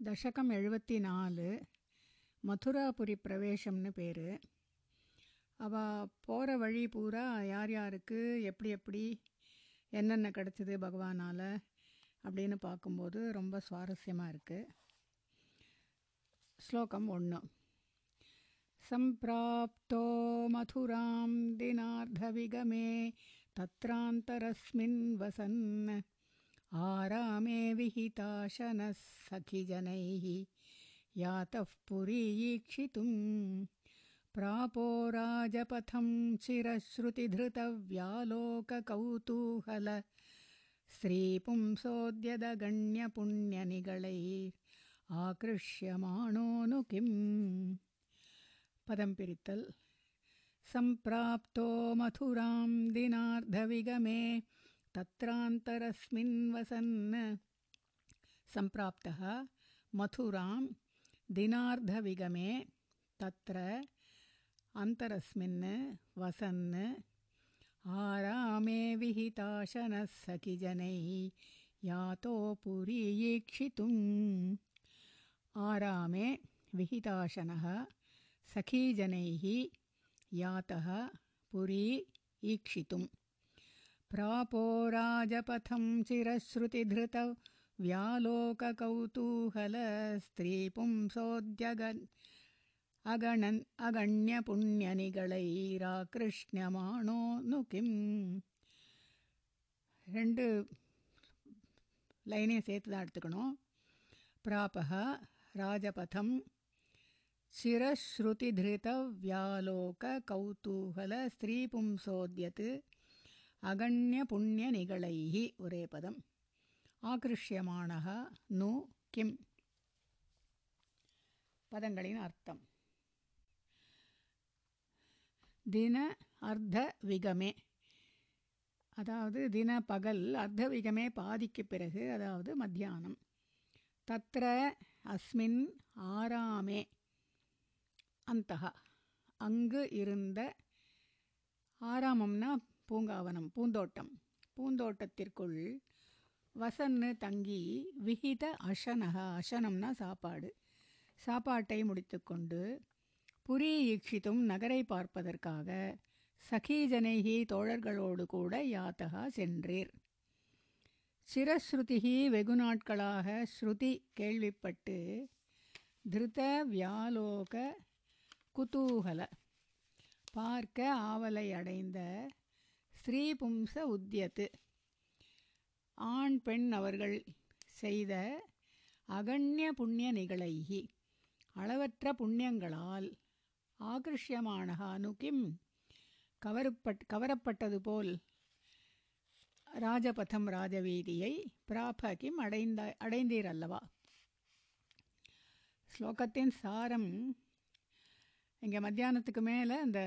தசகம் எழுபத்தி நாலு மதுராபுரி பிரவேசம்னு பேர் அவள் போகிற வழி பூரா யார் யாருக்கு எப்படி எப்படி என்னென்ன கிடச்சிது பகவானால் அப்படின்னு பார்க்கும்போது ரொம்ப சுவாரஸ்யமாக இருக்குது ஸ்லோகம் ஒன்று सम्प्राप्तो मथुरां दिनार्धविगमे तत्रान्तरस्मिन् वसन् आरामे विहिताशनः सखिजनैः यातः पुरीयीक्षितुं प्रापो राजपथं आकृष्यमाणो किम्? पदं पिरितल् सम्प्राप्तो मथुरां दिनार्धविगमे तत्रान्तरस्मिन् वसन्। सम्प्राप्तः मथुरां दिनार्धविगमे तत्र अन्तरस्मिन् वसन्। आरामे विहिताशनः सखिजनैः यातो पुरीयीक्षितुम् आरामे विहिताशनः सखीजनैः यातः पुरी ईक्षितुं प्रापो राजपथं चिरश्रुतिधृतव्यालोककौतूहलस्त्रीपुंसोद्यग अगणन् अगण्यपुण्यनिगळैराकृष्ण्यमाणो नु किम् ரெண்டு லைனையும் சேர்த்து தான் எடுத்துக்கணும் பிராபக ராஜபதம் அகண்ய புண்ணிய நிகழைகி ஒரே பதம். ஆகிருஷ்யமானக நு கிம். பதங்களின் அர்த்தம். தின அர்த்த விகமே. அதாவது தின பகல் அர்த்த விகமே பாதிக்கு பிறகு அதாவது மத்தியானம். தத்ர அஸ்மின் ஆறாமே அந்தகா அங்கு இருந்த ஆறாமம்னா பூங்காவனம் பூந்தோட்டம். பூந்தோட்டத்திற்குள் வசன்னு தங்கி விகித அசனக அசனம்னா சாப்பாடு. சாப்பாட்டை முடித்துக்கொண்டு புரி ஈக்ஷித்தும் நகரை பார்ப்பதற்காக சகீஜனைகி தோழர்களோடு கூட யாத்தகா சென்றீர். சிரஸ்ருதிகி வெகு நாட்களாக ஸ்ருதி கேள்விப்பட்டு திருத வியாலோக குதூகல. பார்க்க ஆவலை அடைந்த ஸ்ரீபும்ச உத்தியத்து ஆண் பெண் அவர்கள் செய்த அகண்ய புண்ணிய நிகழைகி. அளவற்ற புண்ணியங்களால் ஆகிருஷ்யமானக கிம் கவரப்பட் கவரப்பட்டது போல் ராஜபதம் ராஜவீதியை பிராப கிம் அடைந்த அடைந்தீர் அல்லவா? ஸ்லோகத்தின் சாரம் இங்கே மத்தியானத்துக்கு மேலே அந்த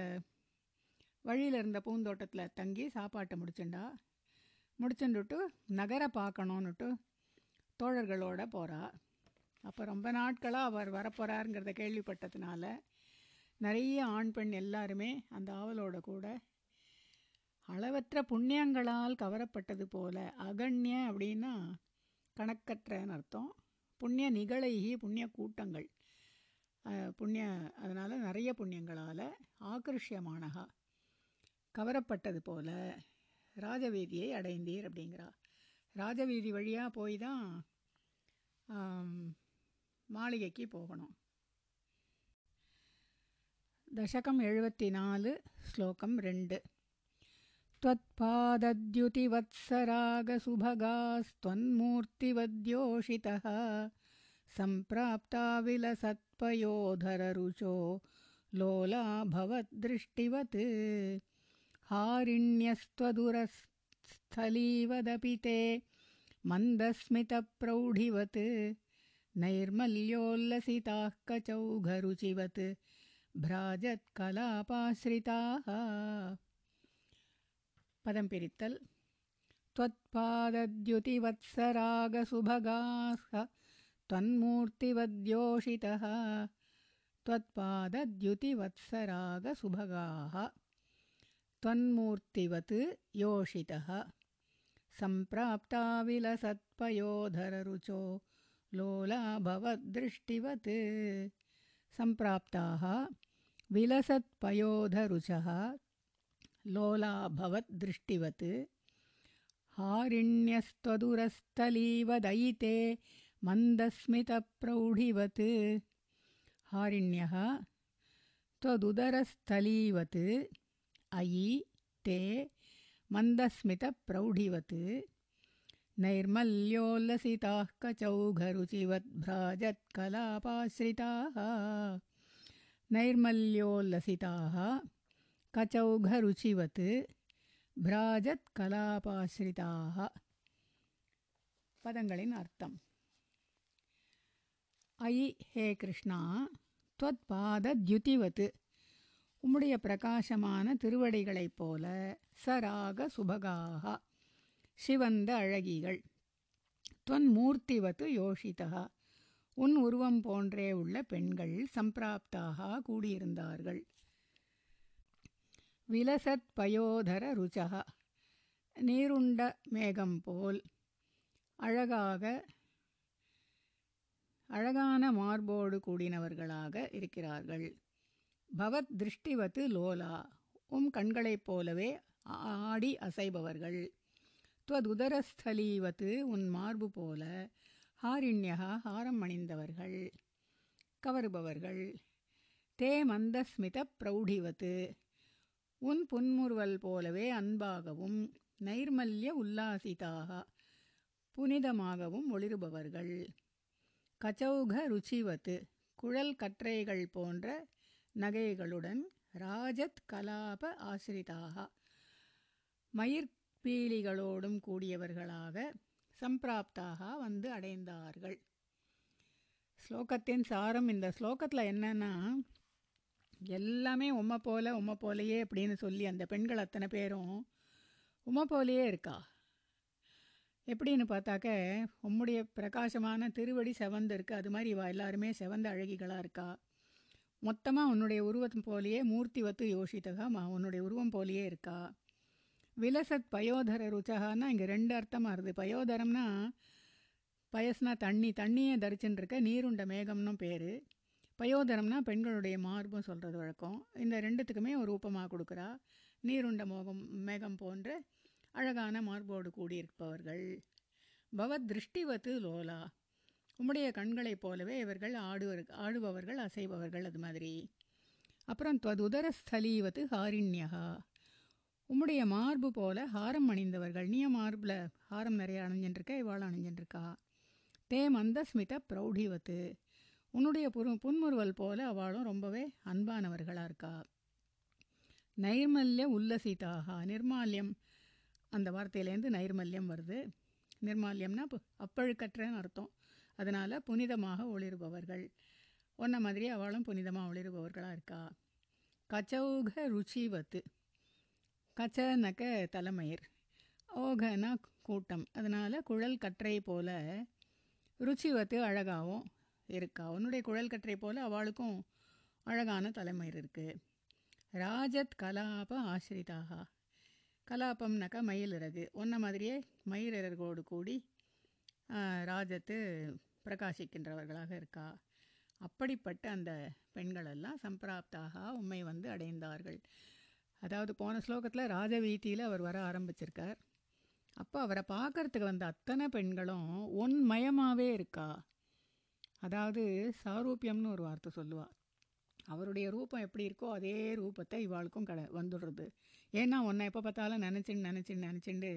வழியில் இருந்த பூந்தோட்டத்தில் தங்கி சாப்பாட்டை முடிச்சுண்டா முடிச்சுட்டுட்டு நகரை பார்க்கணுன்னுட்டு தோழர்களோட போகிறா அப்போ ரொம்ப நாட்களாக அவர் வரப்போகிறாருங்கிறத கேள்விப்பட்டதுனால நிறைய ஆண் பெண் எல்லாருமே அந்த ஆவலோட கூட அளவற்ற புண்ணியங்களால் கவரப்பட்டது போல அகண்ய அப்படின்னா கணக்கற்றன்னு அர்த்தம். புண்ணிய நிகழகி புண்ணிய கூட்டங்கள். புண்ணிய அதனால் நிறைய புண்ணியங்களால் ஆக்கிருஷ்யமானகா கவரப்பட்டது போல ராஜவீதியை அடைந்தீர் அப்படிங்கிறா ராஜவீதி வழியாக போய் தான் மாளிகைக்கு போகணும் தசகம் எழுபத்தி நாலு ஸ்லோகம் ரெண்டு त्वत्पादद्युतिवत्सरागसुभगास्त्वन्मूर्तिवद्योषितः सम्प्राप्ता विलसत्पयोधररुचो लोला भवद्दृष्टिवत् हारिण्यस्त्वदुरस्थलीवदपि ते मन्दस्मितप्रौढिवत् नैर्मल्योल्लसिताः कचौघरुचिवत् भ्राजत्कलापाश्रिताः। पदं पिरित्तल्। त्वत्पादद्युतिवत्सरागसुभगाः त्वन्मूर्तिवद्योषितः त्वत्पादद्युतिवत्सरागसुभगाः त्वन्मूर्तिवत् योषितः। सम्प्राप्ता विलसत्पयोधररुचो लोला भवद्दृष्टिवत् सम्प्राप्ताः विलसत्पयोधरुचः लोला भवद्दृष्टिवत् हारिण्यस्त्वदुरस्थलीवदयिते मन्दस्मितप्रौढिवत्। हारिण्यः त्वदुदरस्थलीवत् अयि ते मन्दस्मितप्रौढिवत्। नैर्मल्योल्लसिताः कचौघरुचिवद्भ्राजत्कलापाश्रिताः। नैर्मल्योल्लसिताः कचौघरुचिवत् भ्राजत्कलापाश्रिताः। पदङ्गलिनार्थम् अयि हे कृष्णा त्वत्पादद्युतिवत्। உம்முடைய பிரகாசமான திருவடிகளைப் போல சராக சுபகாக சிவந்த அழகிகள். துவன் மூர்த்திவத்து யோஷிதா உன் உருவம் போன்றே உள்ள பெண்கள் சம்பிராப்தாக கூடியிருந்தார்கள். விலசத் பயோதர ருச்சக நீருண்ட மேகம் போல் அழகாக அழகான மார்போடு கூடினவர்களாக இருக்கிறார்கள். பவத் திருஷ்டிவத்து லோலா. உம் கண்களைப் போலவே ஆடி அசைபவர்கள். துவதுதரஸ்தலீவத்து உன் மார்பு போல ஹாரிண்யகா ஹாரம் அணிந்தவர்கள். கவருபவர்கள். தே மந்தஸ்மித பிரௌடிவத்து. உன் புன்முறுவல் போலவே அன்பாகவும் நைர்மல்ய உல்லாசிதாக புனிதமாகவும் ஒளிருபவர்கள். கச்சௌக ருச்சிவத்து. குழல் கற்றைகள் போன்ற நகைகளுடன் ராஜத் கலாப ஆசிரிதாக. மயிர்பீலிகளோடும் கூடியவர்களாக சம்பிராப்தாக வந்து அடைந்தார்கள். ஸ்லோகத்தின் சாரம் இந்த ஸ்லோகத்தில் என்னென்னா எல்லாமே உம்மை போல உம்மை போலையே அப்படின்னு சொல்லி அந்த பெண்கள் அத்தனை பேரும் உம்மை போலையே இருக்கா? எப்படின்னு பார்த்தாக்க உம்முடைய பிரகாசமான திருவடி செவந்து இருக்குது அது மாதிரி இவா எல்லாருமே செவந்த அழகிகளாக இருக்கா? மொத்தமாக உன்னுடைய உருவம் போலேயே மூர்த்திவத்து யோசித்தகா உன்னுடைய உருவம் போலேயே இருக்கா? விலசத் பயோதர ருச்சகான்னா இங்கே ரெண்டு அர்த்தமாக இருக்குது. பயோதரம்னா பயசுனா தண்ணி தண்ணியே தரிச்சுன்னு இருக்க நீருண்ட மேகம்னும் பேர். பயோதரம்னா பெண்களுடைய மார்பும் சொல்கிறது வழக்கம். இந்த ரெண்டுத்துக்குமே ஒரு ரூபமாக கொடுக்குறா. நீருண்ட மோகம் மேகம் போன்ற அழகான மார்போடு கூடியிருப்பவர்கள். பவத் திருஷ்டிவத்து லோலா. உம்முடைய கண்களைப் போலவே இவர்கள் ஆடுவர் ஆடுபவர்கள் அசைபவர்கள் அது மாதிரி. அப்புறம் துவதுதரஸ்தலீவத்து ஹாரிண்யகா உம்முடைய மார்பு போல ஹாரம் அணிந்தவர்கள் நீ மார்பில் ஹாரம் நிறைய அணிஞ்சின்றிருக்க இவாள் அணிஞ்சின்றிருக்கா? தே மந்தஸ்மித பிரௌடிவத்து. உன்னுடைய புரு புன்முறுவல் போல அவளும் ரொம்பவே அன்பானவர்களாக இருக்கா? நைர்மல்ய உல்லசிதாகா நிர்மால்யம் அந்த வார்த்தையிலேருந்து நைர்மல்யம் வருது. நிர்மால்யம்னா அப்பழுக்கற்றன்னு அர்த்தம். அதனால் புனிதமாக ஒளிருபவர்கள். ஒன்றை மாதிரி அவளும் புனிதமாக ஒளிருபவர்களாக இருக்கா? கச்சௌக ருச்சிவத்து. கச்சனக்க தலைமயிர். ஓகனா கூட்டம். அதனால் குழல் கற்றை போல ருச்சிவத்து அழகாகவும் இருக்கா? உன்னுடைய குழல் கற்றை போல் அவளுக்கும் அழகான தலைமயிர் இருக்குது ராஜத் கலாப ஆசிரிதாக. கலாபம்னாக்கா மயிலிறகு. ஒன்றை மாதிரியே மயிலிறகோடு கூடி ராஜத்து பிரகாசிக்கின்றவர்களாக இருக்கா? அப்படிப்பட்ட அந்த பெண்களெல்லாம் சம்பிராப்தாக உண்மை வந்து அடைந்தார்கள். அதாவது போன ஸ்லோகத்தில் ராஜவீதியில் அவர் வர ஆரம்பிச்சிருக்கார். அப்போ அவரை பார்க்கறதுக்கு வந்த அத்தனை பெண்களும் ஒன்மயமாகவே இருக்கா? அதாவது சாரூபியம்னு ஒரு வார்த்தை சொல்லுவாள் அவருடைய ரூபம் எப்படி இருக்கோ அதே ரூபத்தை இவாளுக்கும் கட வந்துடுறது. ஏன்னா உன்னை எப்போ பார்த்தாலும் நினச்சின்னு நினச்சின்னு நினச்சிண்டு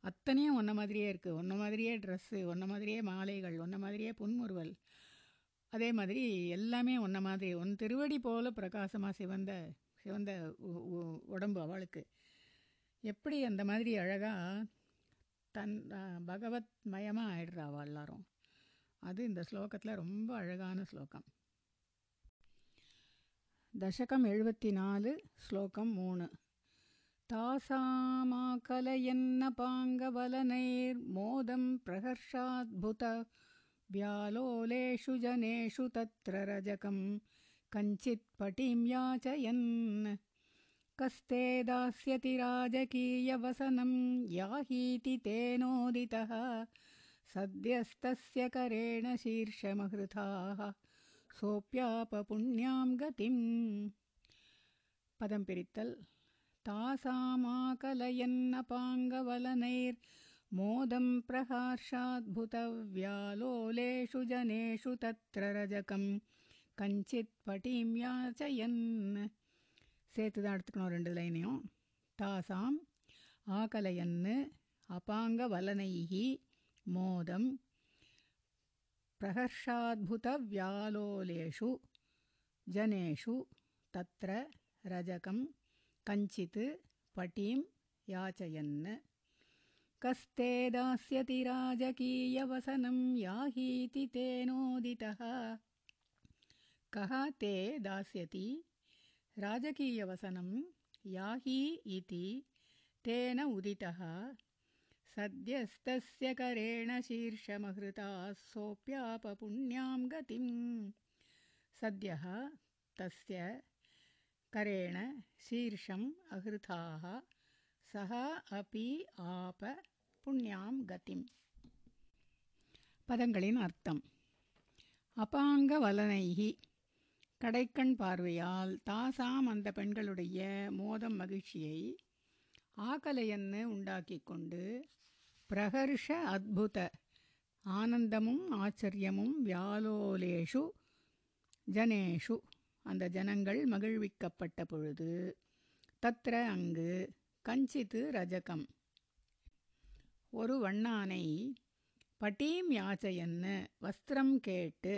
அத்தனையும் ஒன்றை மாதிரியே இருக்குது ஒன்றை மாதிரியே ட்ரெஸ்ஸு ஒன்றை மாதிரியே மாலைகள் ஒன்றை மாதிரியே புன்முறுவல். அதே மாதிரி எல்லாமே ஒன்றை மாதிரி. ஒன் திருவடி போல் பிரகாசமாக சிவந்த சிவந்த உடம்பு அவளுக்கு. எப்படி அந்த மாதிரி அழகாக தன் பகவத் மயமாக ஆயிடுறா அவள் எல்லாரும். அது இந்த ஸ்லோகத்தில் ரொம்ப அழகான ஸ்லோகம். தசகம் எழுபத்தி நாலு ஸ்லோகம் மூணு. तासामाकलयन्नपाङ्गवलनैर्मोदं प्रहर्षाद्भुत व्यालोलेषु जनेषु तत्र रजकं कञ्चित्पटीं याचयन्। कस्ते दास्यति राजकीयवसनं याहीति तेनोदितः सद्यस्तस्य करेण शीर्षमहृथाः सोऽप्यापपुण्यां गतिम्। पदं पिरित्तल्। तासामाकलयन्नपाङ्गवलनैर्मोदं प्रहर्षाद्भुतव्यालोलेषु जनेषु तत्र रजकं கஞ்சித் பட்டிம் யாச்சயன் சேர்த்து தான் எடுத்துக்கணும் ரெண்டு லைனையும் தாசாம் ஆகலையன்னு அபாங்க வலனைஹி மோதம் प्रहर्षाद्भुतव्यालोलेषु जनेषु तत्र रजकं कञ्चित् पटीं याचयन्। कस्ते दास्यति राजकीयवसनं याहीति तेनोदितः कः ते दास्यति? राजकीयवसनं याहि इति तेन उदितः। सद्यस्तस्य करेण शीर्षमहृताः सोऽप्यापपुण्यां गतिं सद्यः तस्य करेण शीर्षम् अहृताः सः अपि आप புண்ணியாம் கதிம் பதங்களின் அர்த்தம் அபாங்க வலனைகி கடைக்கண் பார்வையால் தாசாம் அந்த பெண்களுடைய மோதம் மகிழ்ச்சியை ஆகலையன்னு உண்டாக்கி கொண்டு பிரகர்ஷ அத்புத ஆனந்தமும் ஆச்சரியமும் வியாலோலேஷு ஜனேஷு அந்த ஜனங்கள் மகிழ்விக்கப்பட்ட பொழுது தத்ர அங்கு கஞ்சித்து ரஜகம். ஒரு வண்ணானை பட்டீம் யாச்சையன்னு வஸ்திரம் கேட்டு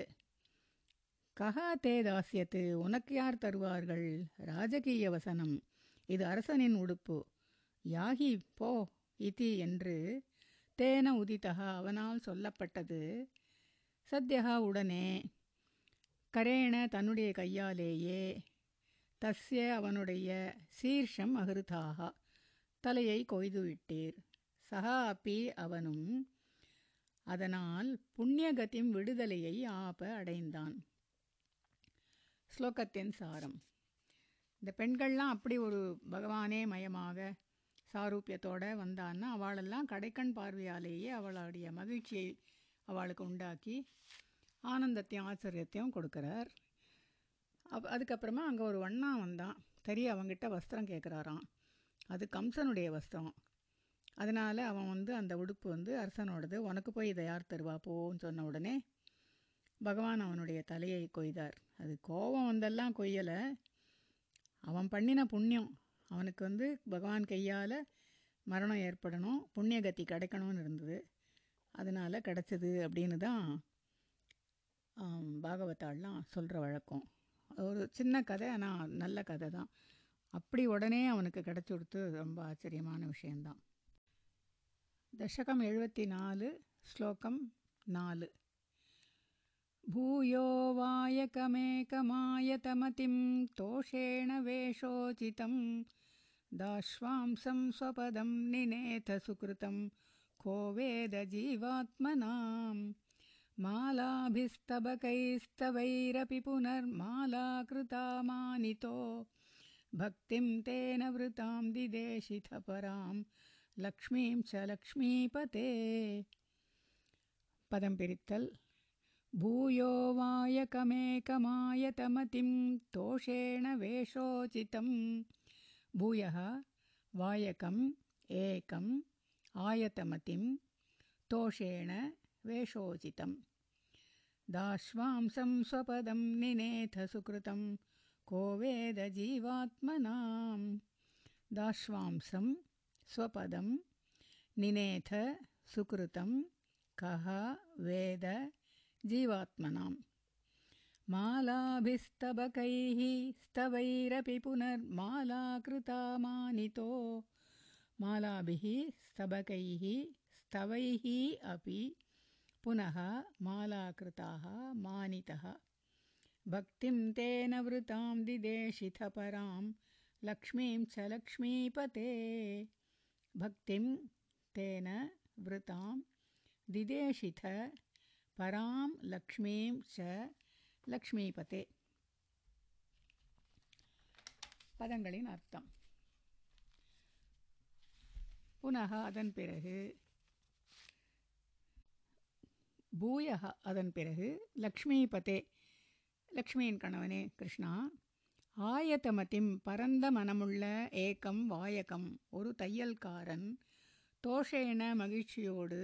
கஹா தே தாசியத்து உனக்கு யார் தருவார்கள்? ராஜகீய வசனம் இது அரசனின் உடுப்பு. யாகி போ இதி என்று தேன உதித்தகா அவனால் சொல்லப்பட்டது. சத்யகா உடனே கரேண தன்னுடைய கையாலேயே தஸ்ய அவனுடைய சீர்ஷம் அகிருதாக தலையை கொய்துவிட்டீர். சகா அப்பி அவனும் அதனால் புண்ணியகத்தின் விடுதலையை ஆப அடைந்தான். ஸ்லோகத்தின் சாரம். இந்த பெண்கள்லாம் அப்படி ஒரு பகவானே மயமாக சாரூபியத்தோடு வந்தான்னா அவளெல்லாம் கடைக்கண் பார்வையாலேயே அவளுடைய மகிழ்ச்சியை அவளுக்கு உண்டாக்கி ஆனந்தத்தையும் ஆச்சரியத்தையும் கொடுக்குறார். அப் அதுக்கப்புறமா அங்கே ஒரு வண்ணா வந்தான். தெரிய அவங்கிட்ட வஸ்திரம் கேட்குறாராம் அது கம்சனுடைய வஸ்திரம். அதனால் அவன் வந்து அந்த உடுப்பு வந்து அரசனோடது உனக்கு போய் இதை யார் தருவா? போன்னு சொன்ன உடனே பகவான் அவனுடைய தலையை கொய்தார். அது கோபம் வந்தெல்லாம் கொய்யலை. அவன் பண்ணின புண்ணியம். அவனுக்கு வந்து பகவான் கையால் மரணம் ஏற்படணும் புண்ணியகத்தி கிடைக்கணும்னு இருந்தது. அதனால் கிடச்சிது அப்படின்னு தான் பாகவதாள்லாம் சொல்கிற வழக்கம் ஒரு சின்ன கதை ஆனால் நல்ல கதை தான் அப்படி உடனே அவனுக்கு கிடச்சி கொடுத்து ரொம்ப ஆச்சரியமான விஷயந்தான் தசகம் எழுபத்தி நாலு ஸ்லோகம் நாலு भूयो वायकमेकमायतमतिं तोषेण वेषोचितं दाश्वांसं स्वपदं निनेथ सुकृतं को वेदजीवात्मनां मालाभिस्तबकैस्तवैरपि पुनर्मालाकृता मानितो भक्तिं तेन वृतां दिदेशिथ परां लक्ष्मीं च लक्ष्मीपते। पदं पिरित्तल्। भूयो वायकमेकमायतमतिं तोषेण वेषोचितं भूयः वायकम् एकम् आयतमतिं तोषेण वेषोचितं दाश्वांसं स्वपदं निनेथ सुकृतं को वेदजीवात्मनां दाश्वांसं स्वपदं निनेथ सुकृतं कः वेद जीवात्मनां मालाभिस्तबकैः स्तवैरपि पुनर्मालाकृता मानितो मालाभिः स्तबकैः स्तवैः अपि पुनः मालाकृताः मानितः भक्तिं तेन वृतां दिदेशिथ परां लक्ष्मीं च लक्ष्मीपते भक्तिं तेन वृतां दिदेशिथ பராம் லக்ஷ்மீம் ச லக்ஷ்மிபதே பதங்களின் அர்த்தம் புனக அதன் பிறகு பூயக அதன் பிறகு லக்ஷ்மிபதே லக்ஷ்மியின் கணவனே கிருஷ்ணா ஆயத்தமதிம் பரந்த மனமுள்ள ஏக்கம் வாயகம் ஒரு தையல்காரன் தோஷேன மகிழ்ச்சியோடு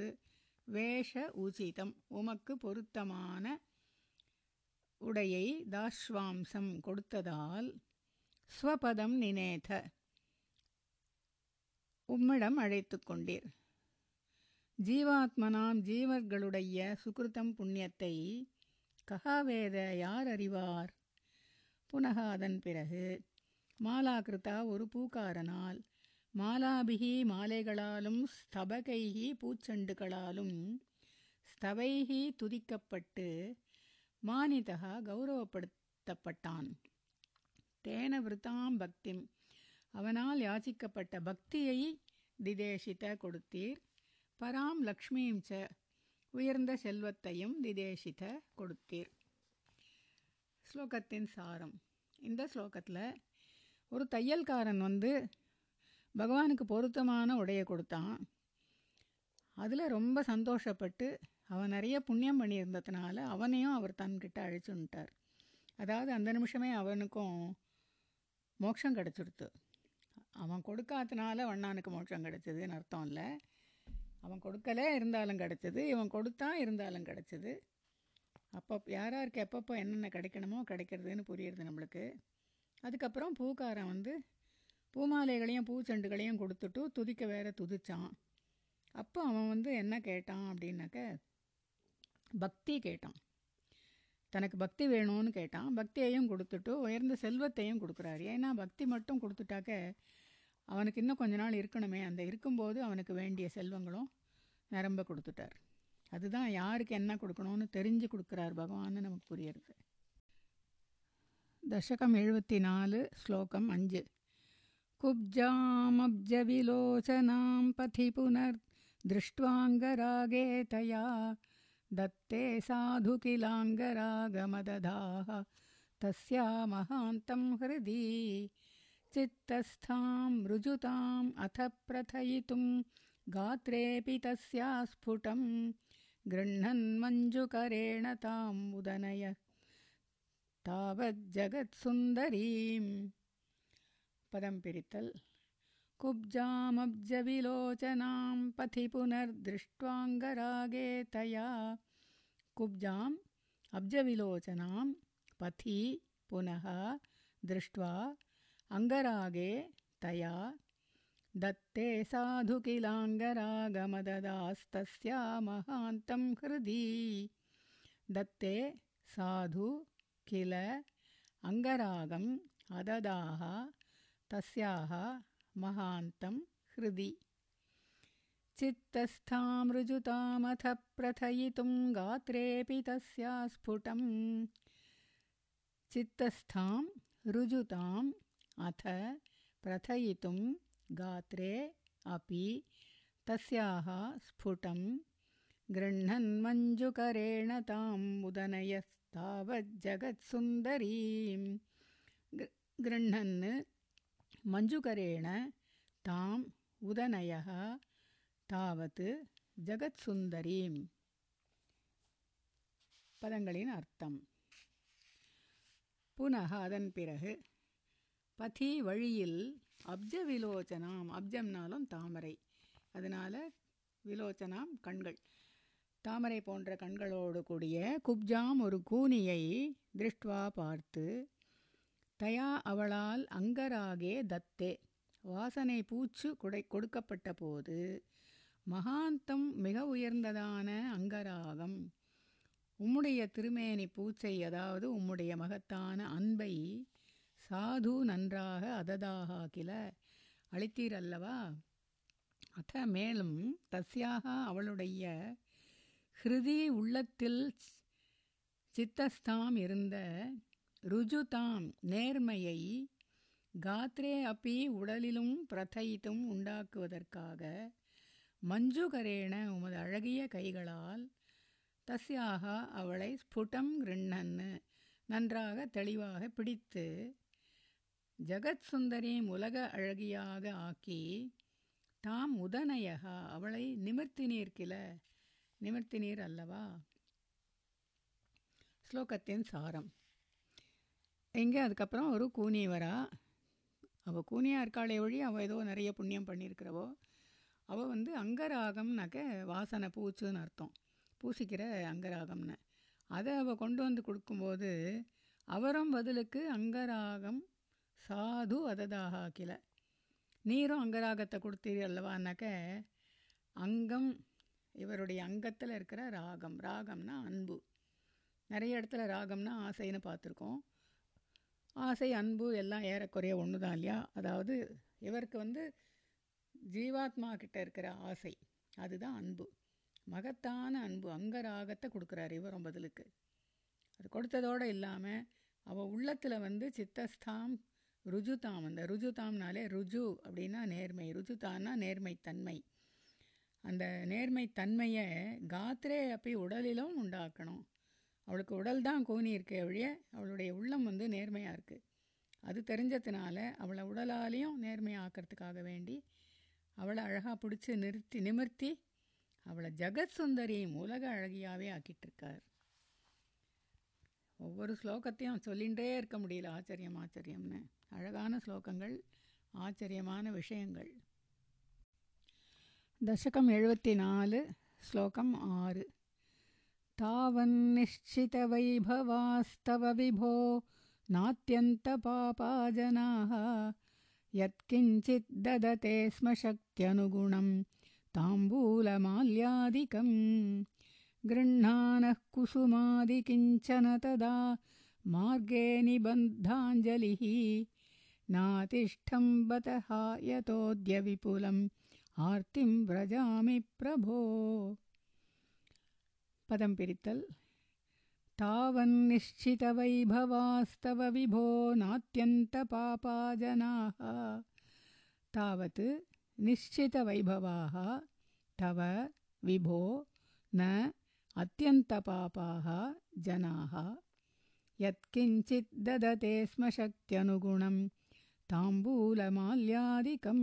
வேஷ ஊசிதம் உமக்கு பொருத்தமான உடையை தாஸ்வாம்சம் கொடுத்ததால் ஸ்வபதம் நினேத உம்மிடம் அழைத்து கொண்டீர் ஜீவாத்மனாம் ஜீவர்களுடைய சுகிருத்தம் புண்ணியத்தை ககாவேத யார் அறிவார்? புனக அதன் பிறகு மாலாகிருதா ஒரு பூக்காரனால் மாலாபிகி மாலைகளாலும் ஸ்தபகைகி பூச்செண்டுகளாலும் ஸ்தவைகி துதிக்கப்பட்டு மானிதா கௌரவப்படுத்தப்பட்டான். தேன விருத்தாம் பக்திம் அவனால் யாசிக்கப்பட்ட பக்தியை திதேஷித கொடுத்தீர். பராம் லக்ஷ்மியும் ச உயர்ந்த செல்வத்தையும் திதேசித கொடுத்தீர். ஸ்லோகத்தின் சாரம். இந்த ஸ்லோகத்தில் ஒரு தையல்காரன் வந்து பகவானுக்கு பொருத்தமான உடையை கொடுத்தான். அதில் ரொம்ப சந்தோஷப்பட்டு அவன் நிறைய புண்ணியம் பண்ணியிருந்ததுனால அவனையும் அவர் தன்கிட்ட அழைச்சுன்ட்டார் அதாவது அந்த நிமிஷமே அவனுக்கும் மோட்சம் கிடச்சிடுத்து அவன் கொடுக்காதனால வண்ணானுக்கு மோட்சம் கிடச்சிதுன்னு அர்த்தம் இல்லை. அவன் கொடுக்கல இருந்தாலும் கிடச்சிது. இவன் கொடுத்தான் இருந்தாலும் கிடச்சிது. அப்போ யார் யாருக்கு எப்பப்போ என்னென்ன கிடைக்கணுமோ கிடைக்கிறதுன்னு புரியுறது நம்மளுக்கு. அதுக்கப்புறம் பூக்காரன் வந்து பூமாலைகளையும் பூச்செண்டுகளையும் கொடுத்துட்டு துதிக்க வேற துதிச்சான். அப்போ அவன் வந்து என்ன கேட்டான் அப்படின்னாக்க பக்தி கேட்டான். தனக்கு பக்தி வேணும்னு கேட்டான். பக்தியையும் கொடுத்துட்டு உயர்ந்த செல்வத்தையும் கொடுக்குறாரு. ஏன்னா பக்தி மட்டும் கொடுத்துட்டாக்க அவனுக்கு இன்னும் கொஞ்ச நாள் இருக்கணுமே அந்த இருக்கும்போது அவனுக்கு வேண்டிய செல்வங்களும் நிரம்ப கொடுத்துட்டார் அதுதான் யாருக்கு என்ன கொடுக்கணும்னு தெரிஞ்சு கொடுக்குறார் பகவான்னு நமக்கு புரியுறது தசகம் எழுபத்தி நாலு ஸ்லோகம் அஞ்சு குப்ஜாமப்ஜவிலோச்சனாம் பதி புனர் दृष्ट्वाङ्गरागे तया दत्ते साधु किलाङ्गरागमदधाः तस्या महान्तं हृदि चित्तस्थां रुजुताम् अथ प्रथयितुं गात्रेऽपि तस्या स्फुटं गृह्णन्मञ्जुकरेण ताम् उदनय तावज्जगत्सुन्दरीम्। पदं पिरितल् कुब्जामब्जविलोचनां पथि पुनर्दृष्ट्वाङ्गरागे तया कुब्जाम् अब्जविलोचनां पथि पुनः दृष्ट्वा अङ्गरागे तया दत्ते साधु किलाङ्गरागमददास्तस्या महान्तं हृदि दत्ते साधु किल अङ्गरागम् अददाः तस्याः महान्तं हृदि चित्तस्थामृजुतामथ प्रथयितुं गात्रेऽपि तस्या स्फुटं चित्तस्थां रुजुताम् अथ प्रथयितुं गात्रे अपि तस्याः स्फुटं गृह्णन्मञ्जुकरेण ताम् उदनयस्तावज्जगत्सुन्दरीं गृह्णन् மஞ்சுகரேண தாம் உதனய தாவத் ஜகத்சுந்தரீம் பதங்களின் அர்த்தம் புனக அதன் பிறகு பதி வழியில் அப்ஜ விலோச்சனாம் அப்ஜம்னாலும் தாமரை. அதனால் விலோச்சனாம் கண்கள். தாமரை போன்ற கண்களோடு கூடிய குப்ஜாம் ஒரு கூனியை திருஷ்டுவா பார்த்து தயா அவளால் அங்கராகே தத்தே. வாசனை பூச்சு குடை கொடுக்கப்பட்ட போது மகாந்தம் மிக உயர்ந்ததான அங்கராகம். உம்முடைய திருமேனி பூச்சை அதாவது உம்முடைய மகத்தான அன்பை சாது நன்றாக அததாக கில அளித்தீரல்லவா? அத மேலும் தஸ்யாக அவளுடைய ஹிருதி உள்ளத்தில் சித்தஸ்தாம் இருந்த ருஜுதாம் நேர்மையை காத்ரே அப்பி உடலிலும் பிரதயித்தும் உண்டாக்குவதற்காக மஞ்சுகரேண உமது அழகிய கைகளால் தஸ்யாக அவளை ஸ்புடம் கிருண்ணன்னு நன்றாக தெளிவாக பிடித்து ஜெகத் சுந்தரியும் உலக அழகியாக ஆக்கி தாம் உதனயகா அவளை நிமிர்த்தினீர் கில நிமிர்த்தினீர் அல்லவா? ஸ்லோகத்தின் சாரம். இங்கே அதுக்கப்புறம் ஒரு கூனி வரா அவள் கூனியாக இருக்காளே ஒழி அவள் ஏதோ நிறைய புண்ணியம் பண்ணியிருக்கிறவோ? அவள் வந்து அங்கராகம்னாக்க வாசனை பூச்சுன்னு அர்த்தம். பூசிக்கிற அங்கராகம்னு. அதை அவள் கொண்டு வந்து கொடுக்கும்போது அவரும் பதிலுக்கு அங்கராகம் சாது அததாக கில நீரும் அங்கராகத்தை கொடுத்தீர் அல்லவான்னாக்க அங்கம் இவருடைய அங்கத்தில் இருக்கிற ராகம். ராகம்னா அன்பு. நிறைய இடத்துல ராகம்னா ஆசைன்னு பார்த்துருக்கோம். ஆசை அன்பு எல்லாம் ஏறக்குறைய ஒன்று தான் இல்லையா? அதாவது இவருக்கு வந்து ஜீவாத்மா கிட்ட இருக்கிற ஆசை அதுதான் அன்பு. மகத்தான அன்பு அங்கராகத்தை கொடுக்குறாரு இவரும் பதிலுக்கு அது கொடுத்ததோடு இல்லாமல் அவள் உள்ளத்தில் வந்து சித்தஸ்தாம் ருஜுதாம் அந்த ருஜுதாம்னாலே ருஜு அப்படின்னா நேர்மை. ருஜுதான்னா நேர்மைத்தன்மை. அந்த நேர்மைத்தன்மையை காத்திரே அப்படி உடலிலும் உண்டாக்கணும். அவளுக்கு உடல் தான் கோணி இருக்கே ஒழிய அவளுடைய உள்ளம் வந்து நேர்மையாக இருக்குது அது தெரிஞ்சதுனால அவளை உடலாலையும் நேர்மையாக்கிறதுக்காக வேண்டி அவளை அழகாக பிடிச்சி நிறுத்தி நிமிர்த்தி அவளை ஜெகத் சுந்தரியும் உலக அழகியாகவே ஆக்கிட்டுருக்கார் ஒவ்வொரு ஸ்லோகத்தையும் சொல்லிகிட்டே இருக்க முடியல ஆச்சரியம் ஆச்சரியம்னு அழகான ஸ்லோகங்கள் ஆச்சரியமான விஷயங்கள் தசகம் எழுபத்தி நாலு ஸ்லோகம் ஆறு तावन्निश्चितवैभवास्तव विभो नात्यन्तपापा जनाः यत्किञ्चित् ददते स्म शक्त्यनुगुणं ताम्बूलमाल्यादिकं गृह्णानः कुसुमादिकिञ्चन तदा मार्गे निबन्धाञ्जलिः नातिष्ठं बतः यतोऽद्य विपुलम् आर्तिं व्रजामि प्रभो। पदं पिरितल् तावन्निश्चितवैभवास्तव विभो नात्यन्तपापा जनाः तावत् निश्चितवैभवाः तव विभो न अत्यन्तपापाः जनाः यत्किञ्चित् ददते स्म शक्त्यनुगुणं ताम्बूलमाल्यादिकं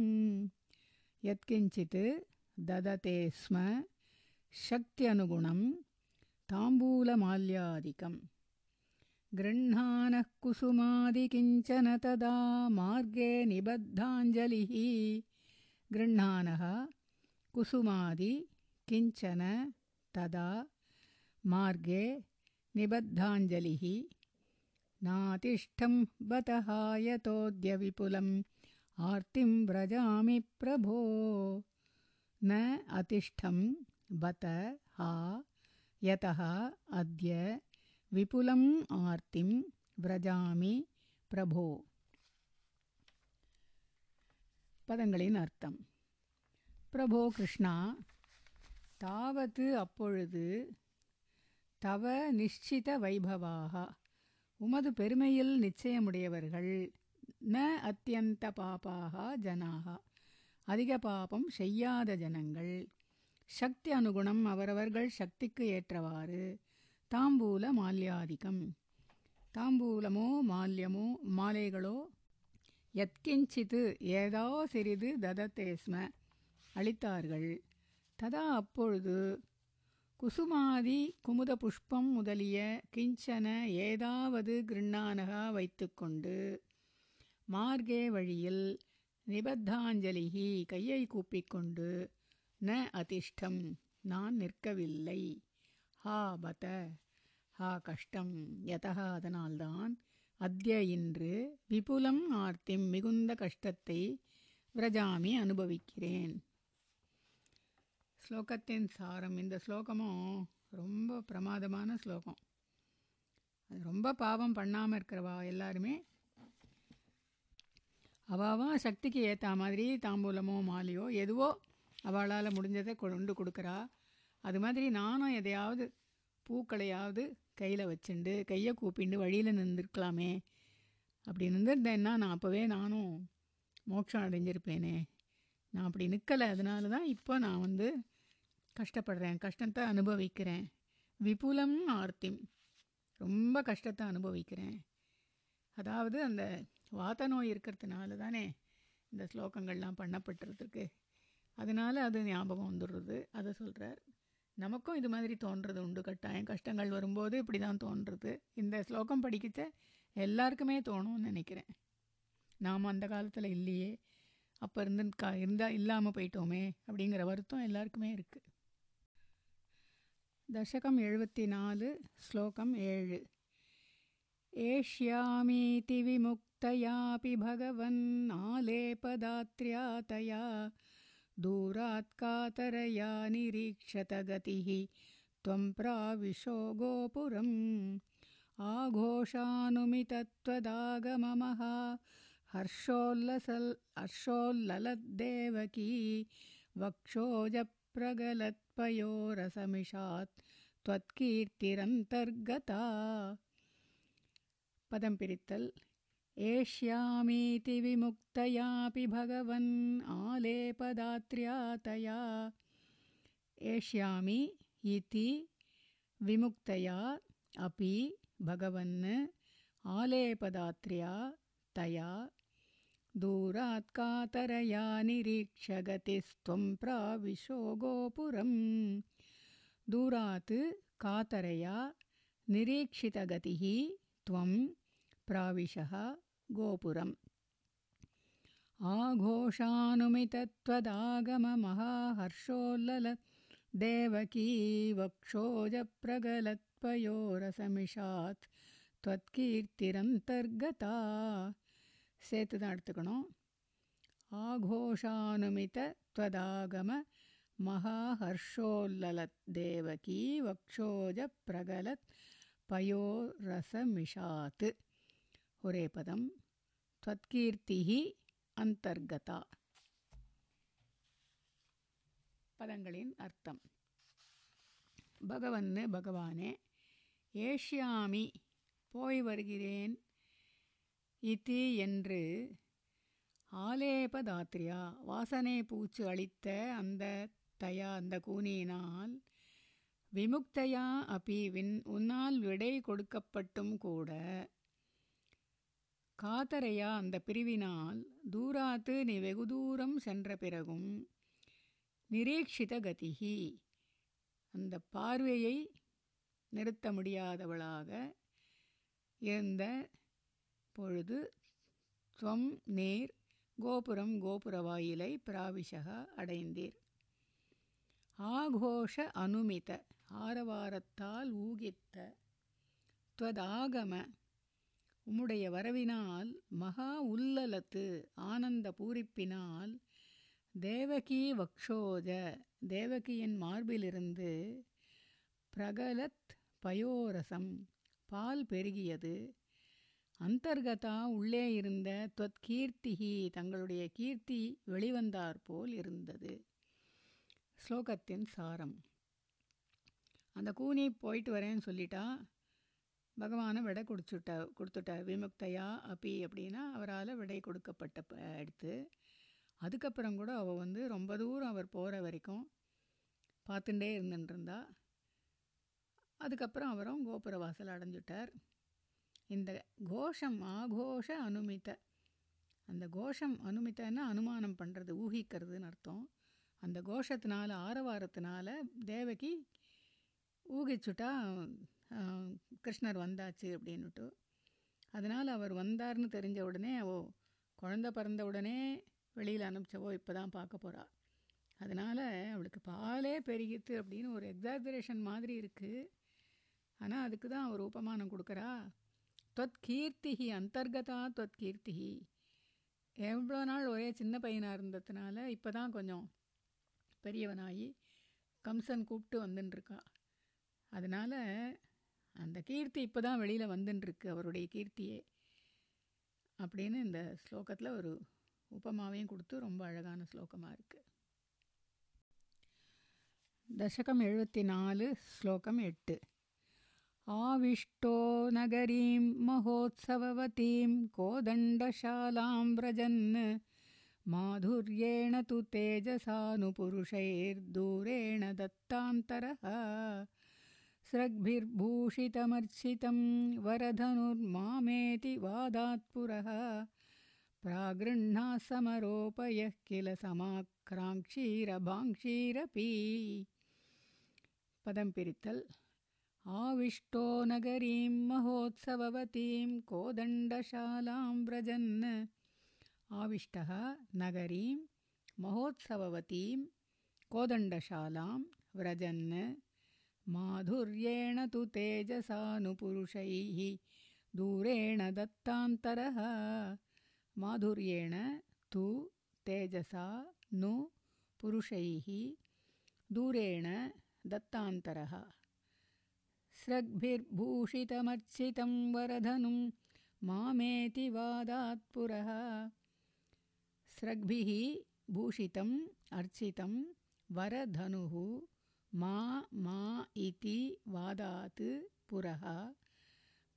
यत्किञ्चित् ददते स्म शक्त्यनुगुणं ताम्बूलमाल्यादिकं गृह्णानः कुसुमादिकिञ्चन तदा मार्गे निबद्धाञ्जलिः। गृह्णानः कुसुमादि किञ्चन तदा मार्गे निबद्धाञ्जलिः नातिष्ठं बतः यतोऽद्य विपुलम् आर्तिं व्रजामि प्रभो न अतिष्ठं बत हा यतः अद्य विपुलम् आर्तिं व्रजामि प्रभो பதங்களின் அர்த்தம் பிரபோ கிருஷ்ணா தாவது அப்பொழுது தவ நிச்சித வைபவாக. உமது பெருமையில் நிச்சயமுடையவர்கள் ந அத்தியந்த பாப்பாக ஜனாக. அதிக பாபம் செய்யாத ஜனங்கள். சக்தி அனுகுணம் அவரவர்கள் சக்திக்கு ஏற்றவாறு. தாம்பூல மால்யாதிக்கம். தாம்பூலமோ மால்யமோ மாலைகளோ? எத்கிஞ்சித்து ஏதோ சிறிது ததத்தேஸ்ம. அளித்தார்கள். ததா அப்பொழுது குசுமாதி குமுத புஷ்பம் முதலிய கிஞ்சன ஏதாவது கிருண்ணானகா வைத்துக்கொண்டு மார்கே வழியில் நிபத்தாஞ்சலிகி கையை கூப்பிக்கொண்டு ந அதிஷ்டம் நான் நிற்கவில்லை. ஹா பத ஹா கஷ்டம் யதா அதனால்தான் அத்ய இன்று விபுலம் ஆர்த்திம் மிகுந்த கஷ்டத்தை விரஜாமி அனுபவிக்கிறேன். ஸ்லோகத்தின் சாரம். இந்த ஸ்லோகமும் ரொம்ப பிரமாதமான ஸ்லோகம். அது ரொம்ப பாவம் பண்ணாமல் இருக்கிறவா எல்லாருமே? அவாவா சக்திக்கு ஏற்ற மாதிரி தாம்பூலமோ மாலையோ எதுவோ அவளால் முடிஞ்சதை கொண்டு கொடுக்குறா. அது மாதிரி நானும் எதையாவது பூக்களையாவது கையில் வச்சுண்டு கையை கூப்பிண்டு வழியில் நின்றுருக்கலாமே அப்படி நின்றுருந்தேன்னா நான் அப்போவே நானும் மோட்சம் அடைஞ்சிருப்பேனே. நான் அப்படி நிற்கலை அதனால தான் இப்போ நான் வந்து கஷ்டப்படுறேன் கஷ்டத்தை அனுபவிக்கிறேன். விபுலம் ஆர்த்திம். ரொம்ப கஷ்டத்தை அனுபவிக்கிறேன். அதாவது அந்த வாத நோய் இருக்கிறதுனால தானே இந்த ஸ்லோகங்கள்லாம் பண்ணப்பட்டுருக்கு அதனால அது ஞாபகம் வந்துடுறது. அதை சொல்கிறார் நமக்கும் இது மாதிரி தோன்றது உண்டு. கட்டாயம் கஷ்டங்கள் வரும்போது இப்படி தான் தோன்றுறது இந்த ஸ்லோகம் படிக்கிச்ச எல்லாருக்குமே தோணும்னு நினைக்கிறேன். நாம் அந்த காலத்தில் இல்லையே. அப்போ இருந்து கா இருந்தால் இல்லாமல் போயிட்டோமே அப்படிங்கிற வருத்தம் எல்லாருக்குமே இருக்குது दशकम् एवत्तिनाल् श्लोकम् एष्यामीति विमुक्तयापि भगवन्नालेपदात्र्यातया दूरात्कातरया निरीक्षत गतिः त्वं प्राविशो गोपुरम्। आघोषानुमितत्वदागममः हर्षोल्लसल् हर्षोल्ललद्देवकी वक्षोजप्रगलत् वक्षोजप्रगलत्पयोरसमिषात् त्वत्कीर्तिरन्तर्गता। पदं पिरित्तल्। एष्यामीति विमुक्तयापि भगवन् आलेपदात्र्या तया एष्यामि इति विमुक्तया अपि भगवन् आलेपदात्र्या तया दूरात् कातरया निरीक्ष्य गतिस्त्वं प्राविशो गोपुरम्। दूरात् कातरया निरीक्षितगतिः त्वं प्राविशः गोपुरम्। आघोषानुमितत्वदागममहाहर्षोल्लल देवकी वक्षोजप्रगलत्पयोरसमिषात् त्वत्कीर्तिरन्तर्गता சேர்த்து தான் எடுத்துக்கணும் ஆகோஷானுமித त्वदागम மகாஹர்ஷோல்லலத் தேவகி வக்ஷோஜ பிரகலத் பயோரசமிஷாத் ஒரே பதம் त्वत्कीर्तिः அந்தர்கதா பதங்களின் அர்த்தம் பகவன்னு பகவானே ஏஷ்யாமி போய் வருகிறேன் இதி என்று ஆலேபதாத்ரியா வாசனை பூச்சு அளித்த அந்த தயா அந்த கூனியினால் விமுக்தையா அப்பி வின் உன்னால் விடை கொடுக்கப்பட்டும் கூட காத்தரையா அந்த பிரிவினால் தூராத்து நீ வெகு தூரம் சென்ற பிறகும் நிரீட்சித கதிகி. அந்த பார்வையை நிறுத்த முடியாதவளாக இருந்த பொழுது துவம் நேர் கோபுரம் கோபுர வாயிலை பிராவிஷக அடைந்தீர். ஆகோஷ அனுமித ஆரவாரத்தால் ஊகித்த துவதாகம உம்முடைய வரவினால் மகா உல்லலத்து ஆனந்த பூரிப்பினால் தேவகி வக்ஷோஜ தேவகியின் மார்பிலிருந்து பிரகலத் பயோரசம் பால் பெருகியது. அந்தர்கதா உள்ளே இருந்த துவத் கீர்த்திகி தங்களுடைய கீர்த்தி வெளிவந்தாற்போல் இருந்தது. ஸ்லோகத்தின் சாரம். அந்த கூனி போயிட்டு வரேன்னு சொல்லிட்டா பகவானை விடை கொடுத்துட்ட கொடுத்துட்டார். விமுக்தையா அப்பி அப்படின்னா அவரால் விடை கொடுக்கப்பட்ட எடுத்து அதுக்கப்புறம் கூட அவள் வந்து ரொம்ப தூரம் அவர் போகிற வரைக்கும் பார்த்துட்டே இருந்துட்டுருந்தா அதுக்கப்புறம் அவரும் கோபுர வாசல் அடைஞ்சிட்டார். இந்த கோஷம் ஆகோஷ அனுமித. அந்த கோஷம் அனுமித்தன்னா அனுமானம் பண்ணுறது ஊகிக்கிறதுன்னு அர்த்தம். அந்த கோஷத்தினால ஆரவாரத்தினால தேவகி ஊகிச்சுட்டா கிருஷ்ணர் வந்தாச்சு அப்படின்னுட்டு. அதனால் அவர் வந்தார்னு தெரிஞ்ச உடனே ஓ குழந்த பிறந்த உடனே வெளியில் அனுப்பிச்சவோ இப்போ தான் பார்க்க போகிறா அதனால் அவளுக்கு பாலே பெருகித்து அப்படின்னு ஒரு எக்ஸாக்சரேஷன் மாதிரி இருக்குது ஆனால் அதுக்கு தான் அவர் உபமானம் கொடுக்குறா. தொத் கீர்த்திகி அந்தர்கதா தொத் கீர்த்திகி எவ்வளோ நாள் ஒரே சின்ன பையனாக இருந்ததுனால இப்போ தான் கொஞ்சம் பெரியவனாகி கம்சன் கூப்பிட்டு வந்துட்டுருக்கா அதனால் அந்த கீர்த்தி இப்போ தான் வெளியில் வந்துட்டுருக்கு அவருடைய கீர்த்தியே. அப்படின்னு இந்த ஸ்லோகத்தில் ஒரு உபமாவையும் கொடுத்து ரொம்ப அழகான ஸ்லோகமாக இருக்குது தசகம் எழுபத்தி நாலு ஸ்லோகம் எட்டு. आविष्टो नगरीं महोत्सववतीं कोदण्डशालां व्रजन्। माधुर्येण तु तेजसानुपुरुषैर्दूरेण दत्तान्तरः। स्रग्भिर्भूषितमर्चितं वरधनुर्मामेति वादात्पुरः। प्रागृह्णा समरोपयः किल समाक्राङ्क्षीरभाङ्क्षीरपि। पदं पिरित्तल्। आविष्टो नगरीं महोत्सववतीं कोदण्डशालां व्रजन्। आविष्टः नगरीं महोत्सववतीं कोदण्डशालां व्रजन्। माधुर्येण तु तेजसानुपुरुषैः दूरेण दत्तान्तरः। माधुर्येण तु तेजसा नु पुरुषैः दूरेण दत्तान्तरः। स्रग्भिर्भूषितमर्चितं वरधनुं मामेति वादात् पुरः। स्रग्भिः भूषितम् अर्चितं वरधनुः मा मा इति वादात् पुरः।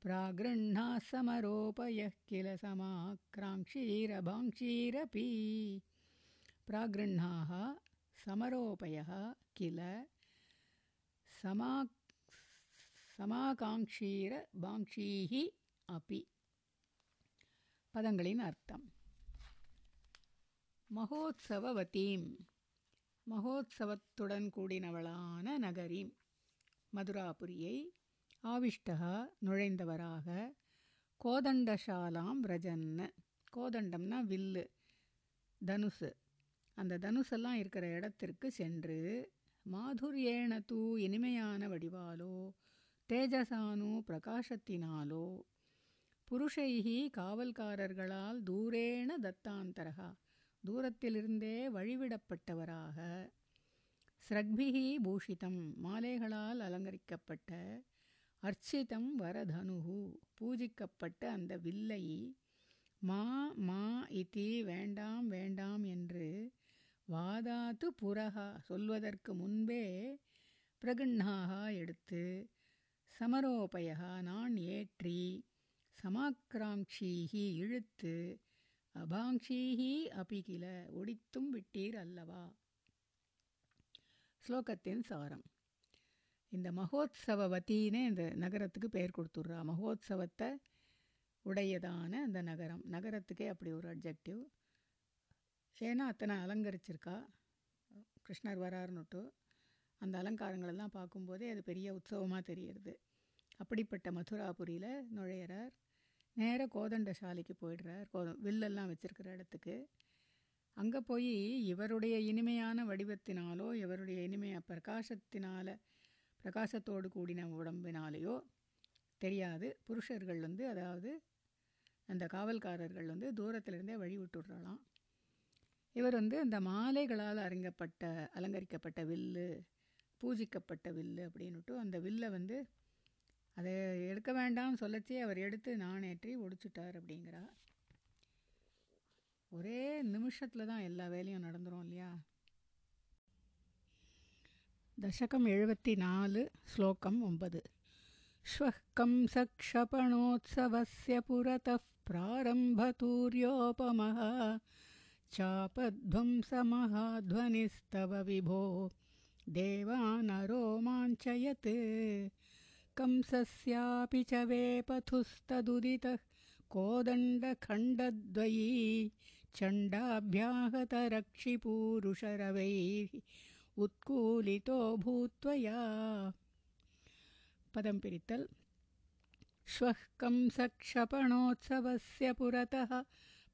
प्रागृह्णाः समरोपयः किल समाक्राङ्क्षीरभाङ्क्षीरपि। प्रागृह्णाः समरोपयः किल समा சமாகாங்ஷீர அபி. பதங்களின் அர்த்தம். மகோத்சவவதீம். மகோத்சவத்துடன் கூடினவளான நகரீம். மதுராபுரியை ஆவிஷ்டகா நுழைந்தவராக கோதண்டசாலாம் ரஜன்ன. கோதண்டம்னா வில்லு தனுசு. அந்த தனுசெல்லாம் இருக்கிற இடத்திற்கு சென்று மாதுரியேன தூ இனிமையான வடிவாலோ தேஜசானு பிரகாசத்தினாலோ புருஷைகி காவல்காரர்களால் தூரேண தத்தாந்தரகா தூரத்திலிருந்தே வழிவிடப்பட்டவராக ஸ்ரக்பிகி பூஷிதம் மாலைகளால் அலங்கரிக்கப்பட்ட அர்ச்சிதம் வரதனுகு பூஜிக்கப்பட்ட அந்த வில்லை. மா மா இத்தி வேண்டாம் வேண்டாம் என்று வாதாத்து புறகா சொல்வதற்கு முன்பே பிரகண்ணாக எடுத்து சமரோபயா நான் ஏற்றி சமாக்ராங்ஷீஹி இழுத்து அபாங்ஷீஹி அபிகில ஒடித்தும் விட்டீர் அல்லவா? ஸ்லோகத்தின் சாரம். இந்த மகோத்சவவத்தின்னு இந்த நகரத்துக்கு பெயர் கொடுத்துட்றா. மகோத்சவத்தை உடையதான அந்த நகரம். நகரத்துக்கே அப்படி ஒரு அப்ஜெக்டிவ் ஏன்னா அத்தனை அலங்கரிச்சிருக்கா. கிருஷ்ணர் வராருன்னுட்டு. அந்த அலங்காரங்களெல்லாம் பார்க்கும்போதே அது பெரிய உற்சவமாக தெரியுது அப்படிப்பட்ட மதுராபுரியில் நுழையிறார். நேராக கோதண்ட சாலைக்கு போயிடுறார். கோ வில்லெல்லாம் வச்சுருக்கிற இடத்துக்கு. அங்கே போய் இவருடைய இனிமையான வடிவத்தினாலோ இவருடைய இனிமைய பிரகாசத்தினால பிரகாசத்தோடு கூடின உடம்பினாலேயோ தெரியாது. புருஷர்கள் வந்து அதாவது அந்த காவல்காரர்கள் வந்து தூரத்திலிருந்தே வழி விட்டுடுறலாம் இவர் வந்து அந்த மாலைகளால் அரங்கப்பட்ட அலங்கரிக்கப்பட்ட வில்லு பூஜிக்கப்பட்ட வில்லு அப்படின்னுட்டு அந்த வில்லை வந்து அதை எடுக்க வேண்டாம்னு சொல்லச்சே அவர் எடுத்து நாணேற்றி ஒடிச்சுட்டார் அப்படிங்கிறா ஒரே நிமிஷத்தில் தான் எல்லா வேலையும் நடந்துரும் இல்லையா தசகம் எழுபத்தி நாலு ஸ்லோகம் ஒன்பது श्वः कंसक्षपणोत्सवस्य पुरतः प्रारम्भतूर्योपमः चापध्वंसमहाध्वनिस्तव विभो देवानरोमाञ्चयत् कंसस्यापि च वेपथुस्तदुदितः कोदण्डखण्डद्वयी चण्डाभ्याहतरक्षिपूरुषरवैः उत्कूलितो भूत्वया। पदं पिरितल् श्वः कंसक्षपणोत्सवस्य पुरतः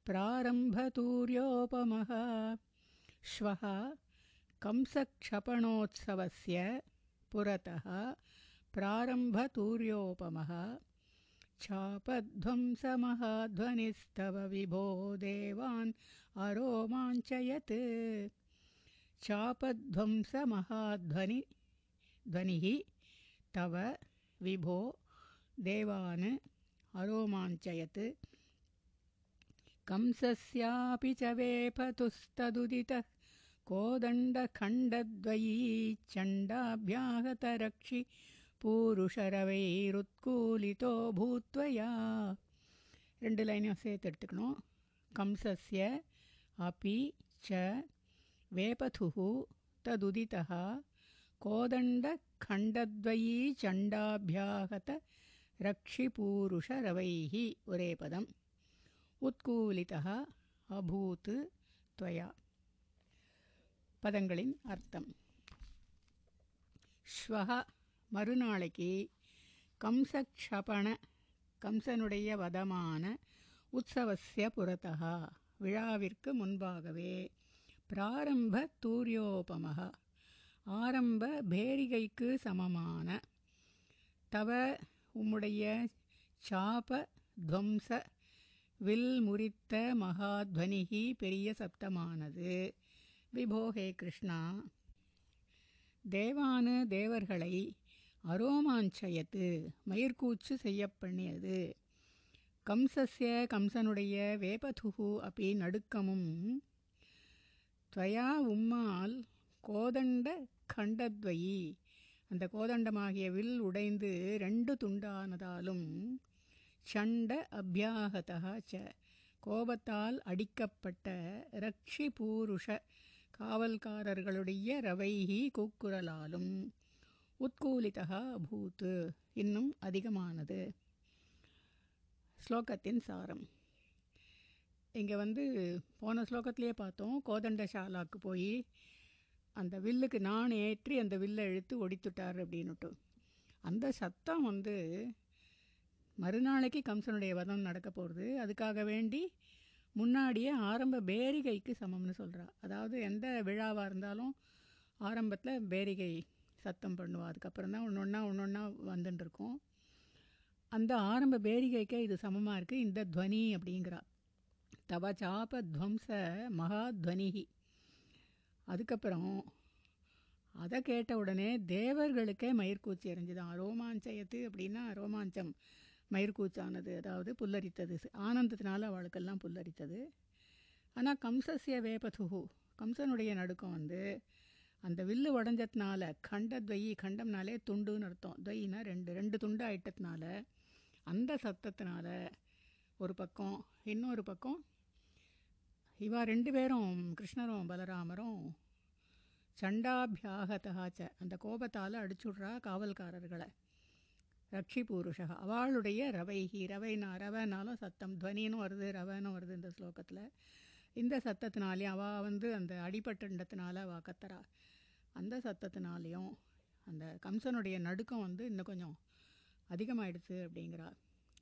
प्रारम्भतूर्योपमः। श्वः कंसक्षपणोत्सवस्य पुरतः प्रारम्भतूर्योपमः चापध्वंसमहाध्वनिस्तव विभो देवान् अरोमाञ्चयत्। चापध्वंसमहाध्वनि ध्वनिः तव विभो देवान् अरोमाञ्चयत्। कंसस्यापि च वेपतुस्तदुदितः कोदण्डखण्डद्वयी चण्डाभ्याहतरक्षि பூருஷரவைருத்கூலிதோ பூத்வயா ரெண்டு லைனையும் சேர்த்து எடுத்துக்கணும். கம்சஸ்ய அபி ச வேபதுஹு ததுதிதः கோதண்டகண்டத்வயீ சண்டாபியாகத ரக்ஷிபூருஷரவைः ஒரே பதம். உத்கூலிதः அபூத் துவயா. பதங்களின் அர்த்தம். ஸ்வஹ மறுநாளைக்கு கம்சக்ஷபண கம்சனுடைய வதமான உற்சவசிய புறத்தகா விழாவிற்கு முன்பாகவே பிராரம்ப தூரியோபமக ஆரம்ப பேரிகைக்கு சமமான தவ உம்முடைய சாப துவம்ச வில் முறித்த மகாத்வனிகி பெரிய சப்தமானது. விபோகே கிருஷ்ணா. தேவானு தேவர்களை அரோமாஞ்சயத்து மயிர்கூச்சு செய்யப்பண்ணியது. கம்சஸ்ய கம்சனுடைய வேபதுகு அப்படி நடுக்கமும் துவயா உம்மால் கோதண்ட கண்டத்வயி. அந்த கோதண்டமாகிய வில் உடைந்து ரெண்டு துண்டானதாலும் சண்ட அபியாகதா ச கோபத்தால் அடிக்கப்பட்ட ரக்ஷி பூருஷ காவல்காரர்களுடைய ரவைகி கூக்குரலாலும். உத்கூலிதா அபூத் இன்னும் அதிகமானது. ஸ்லோகத்தின் சாரம். இங்கே வந்து போன ஸ்லோகத்திலே பார்த்தோம் கோதண்டசாலாக்கு போய் அந்த வில்லுக்கு நான் ஏற்றி அந்த வில்லை இழுத்து ஒடித்துட்டார் அப்படின்னுட்டு. அந்த சத்தம் வந்து மறுநாளைக்கு கம்சனுடைய வதம் நடக்க போகிறது அதுக்காக வேண்டி முன்னாடியே ஆரம்ப பேரிகைக்கு சமம்னு சொல்கிறா அதாவது எந்த விழாவாக இருந்தாலும் ஆரம்பத்தில் பேரிகை சத்தம் பண்ணுவோம் அதுக்கப்புறம் தான் ஒன்று ஒன்றா ஒன்று ஒன்றா வந்துட்டுருக்கோம் அந்த ஆரம்ப பேரிகைக்கே இது சமமாக இருக்குது இந்த துவனி அப்படிங்கிறா. தவ சாப துவம்ச மகாத்வனிகி அதுக்கப்புறம் அதை கேட்ட உடனே தேவர்களுக்கே மயிர்கூச்சி எறிஞ்சுதான் ரோமாஞ்சயத்து அப்படின்னா ரோமாஞ்சம் மயிர்கூச்சானது அதாவது புல்லரித்தது. ஆனந்தத்தினால அவளுக்கெல்லாம் புல்லரித்தது. ஆனால் கம்சஸ்ய வேபதுகு கம்சனுடைய நடுக்கம் வந்து அந்த வில்லு உடஞ்சதுனால கண்டத்வயி கண்டம்னாலே துண்டுன்னு அர்த்தம். துவயினா ரெண்டு ரெண்டு துண்டு ஆயிட்டதுனால அந்த சத்தத்தினால ஒரு பக்கம் இன்னொரு பக்கம் இவா ரெண்டு பேரும் கிருஷ்ணரும் பலராமரும் சண்டாபியாகதாச்ச அந்த கோபத்தால் அடிச்சுடுறா காவல்காரர்களை. ரக்ஷி பூருஷா அவளுடைய ரவைஹி ரவைனா ரவனாலும் சத்தம் துவனின்னு வருது ரவனும் வருது இந்த ஸ்லோகத்தில். இந்த சத்தத்தினாலேயும் அவள் வந்து அந்த அடிபட்டுண்டத்தினால அவள் கத்துறா. அந்த சத்தத்தினாலேயும் அந்த கம்சனுடைய நடுக்கம் வந்து இன்னும் கொஞ்சம் அதிகமாயிடுச்சு அப்படிங்கிறா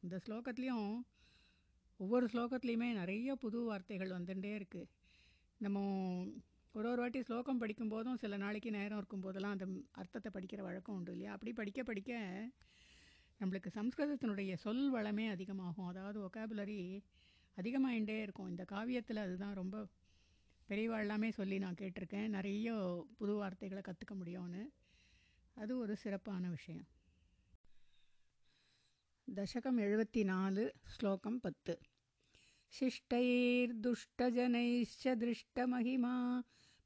இந்த ஸ்லோகத்துலேயும் ஒவ்வொரு ஸ்லோகத்துலேயுமே நிறைய புது வார்த்தைகள் வந்துட்டே இருக்குது நம்ம ஒரு ஒரு வாட்டி ஸ்லோகம் படிக்கும்போதும் சில நாளைக்கு நேரம் இருக்கும்போதெல்லாம் அந்த அர்த்தத்தை படிக்கிற வழக்கம் உண்டு இல்லையா? அப்படி படிக்க படிக்க நம்மளுக்கு சம்ஸ்கிருதத்தினுடைய சொல் வளமே அதிகமாகும். அதாவது ஒகேபுலரி அதிகமாகிட்டே இருக்கும். இந்த காவியத்தில் அதுதான் ரொம்ப பெரியவா எல்லாமே சொல்லி நான் கேட்டிருக்கேன் நிறைய புது வார்த்தைகளை கற்றுக்க முடியும்னு அது ஒரு சிறப்பான விஷயம் दशकम् एळुवतिनालु श्लोकं पत् शिष्टैर्दुष्टजनैश्च दृष्टमहिमा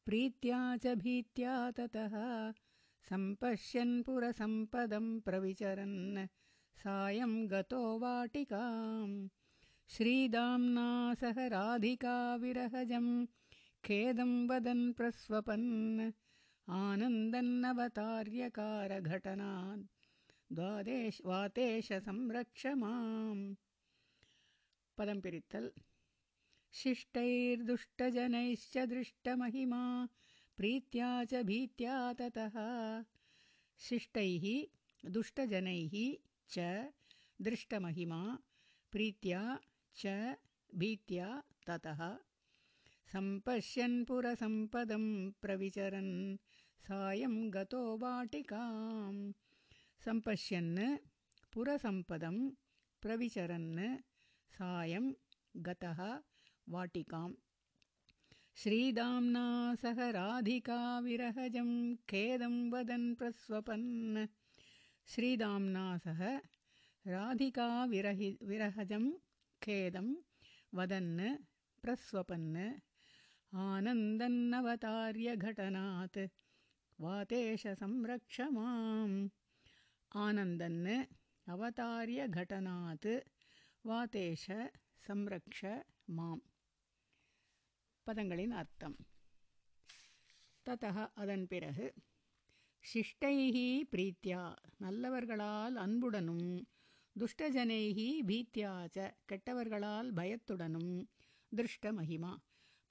प्रीत्या च भीत्या ततः सम्पश्यन् पुरसम्पदं प्रविचरन् सायं गतो वाटिकां श्रीदाम्ना सह राधिका विरहजं खेदं वदन् प्रस्वपन्। आनन्दन्नवतार्यकारघटनात् द्वादेश वातेश संरक्ष माम्। पदं पिरित्तल्। शिष्टैर्दुष्टजनैश्च दृष्टमहिमा प्रीत्या च भीत्या ततः। शिष्टैः दुष्टजनैः च दृष्टमहिमा प्रीत्या च भीत्या ततः सम्पश्यन् पुरसम्पदं प्रविचरन्। सायं गतो वाटिकाम्। सम्पश्यन् पुरसम्पदं प्रविचरन्। सायं गतः वाटिकां श्रीदाम्ना सह राधिका विरहजं खेदं वदन् प्रस्वपन्। श्रीदाम्ना सह राधिका विरहि विरहजं खेदं वदन् प्रस्वपन् आनन्दन्नवतार्यघटनात् वातेश संरक्ष माम् ஆனந்தன் அவதாரிய கடனாத் வாதேஷ சம்ரக்ஷ மாம் பதங்களின் அர்த்தம் ததா அதன் பிறகு சிஷ்டைஹி பிரீத்தியா நல்லவர்களால் அன்புடனும் துஷ்டஜனைஹி பீத்தியாச்ச கெட்டவர்களால் பயத்துடனும் திருஷ்ட மகிமா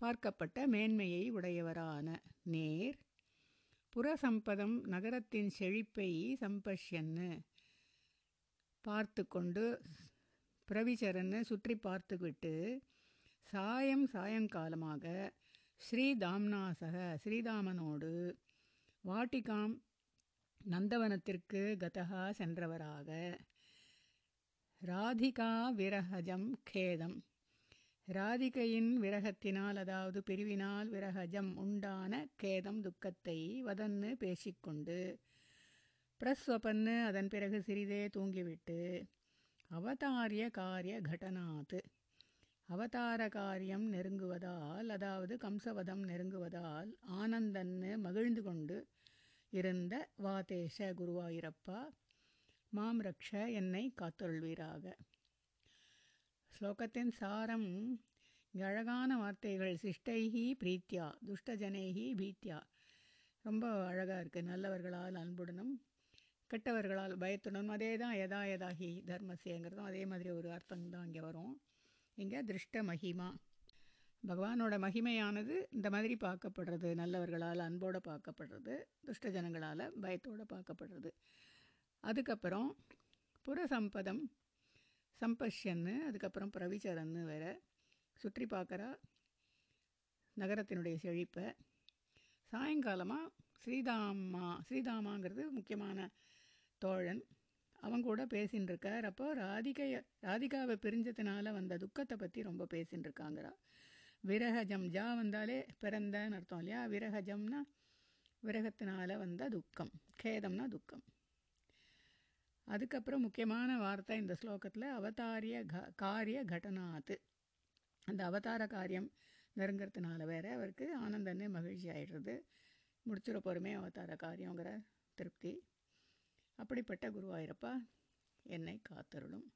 பார்க்கப்பட்ட மேன்மையை உடையவரான. நேர். புறசம்பதம் நகரத்தின் செழிப்பை சம்பஷ்யன்னு பார்த்து கொண்டு பிரவிச்சரன்னு சுற்றி பார்த்துவிட்டு சாயம் சாயங்காலமாக ஸ்ரீதாம்னாசக ஸ்ரீதாமனோடு வாட்டிகாம் நந்தவனத்திற்கு கதகா சென்றவராக. ராதிகா விரகஜம் கேதம். ராதிகையின் விரகத்தினால் அதாவது பிரிவினால் விரகஜம் உண்டான கேதம் துக்கத்தை வதன்னு பேசிக்கொண்டு பிரஸ்வபன்னு அதன் பிறகு சிறிதே தூங்கிவிட்டு அவதாரிய காரிய கடனாத் அவதார காரியம் நெருங்குவதால் அதாவது கம்சவதம் நெருங்குவதால் ஆனந்தன்னு மகிழ்ந்து கொண்டு இருந்த வாதேஷ குருவாயிரப்பா மாம் ரக்ஷ என்னை காத்தொள்வீராக ஸ்லோகத்தின் சாரம் இங்கே அழகான வார்த்தைகள் சிஷ்டைஹி பிரீத்தியா துஷ்டஜனைஹி பீத்தியா. ரொம்ப அழகாக இருக்குது நல்லவர்களால் அன்புடனும் கெட்டவர்களால் பயத்துடனும். அதே தான் எதா எதாகி தர்மசேங்கிறதும் அதே மாதிரி ஒரு அர்த்தம் தான் இங்கே வரும். இங்கே திருஷ்ட மகிமா. பகவானோட மகிமையானது இந்த மாதிரி பார்க்கப்படுறது. நல்லவர்களால் அன்போடு பார்க்கப்படுறது துஷ்ட ஜனங்களால் பயத்தோடு பார்க்கப்படுறது. அதுக்கப்புறம் புறசம்பதம். சம்பஷ்யன்னு அதுக்கப்புறம் பிரவிச்சரன்னு வேற. சுற்றி பார்க்குறா நகரத்தினுடைய செழிப்பை. சாயங்காலமாக ஸ்ரீதாமா ஸ்ரீதாமாங்கிறது முக்கியமான தோழன். அவங்க கூட பேசின்னு இருக்கார் அப்போ ராதிகைய ராதிகாவை பிரிஞ்சதுனால வந்த துக்கத்தை பற்றி ரொம்ப பேசின்னு இருக்காங்கிறா விரகஜம் ஜா வந்தாலே பிறந்தன்னு அர்த்தம் இல்லையா? விரகஜம்னா விரகத்தினால வந்த துக்கம் கேதம்னா துக்கம். அதுக்கப்புறம் முக்கியமான வார்த்தை இந்த ஸ்லோகத்தில் அவதாரிய க காரிய கடனாத்து அந்த அவதார காரியம் நெருங்கிறதுனால வேற அவருக்கு ஆனந்தன்னு மகிழ்ச்சி ஆயிடுறது. முடிச்சிட போகிறோமே அவதார காரியங்கிற திருப்தி. அப்படிப்பட்ட குருவாயிரப்பா என்னை காத்தருளும்.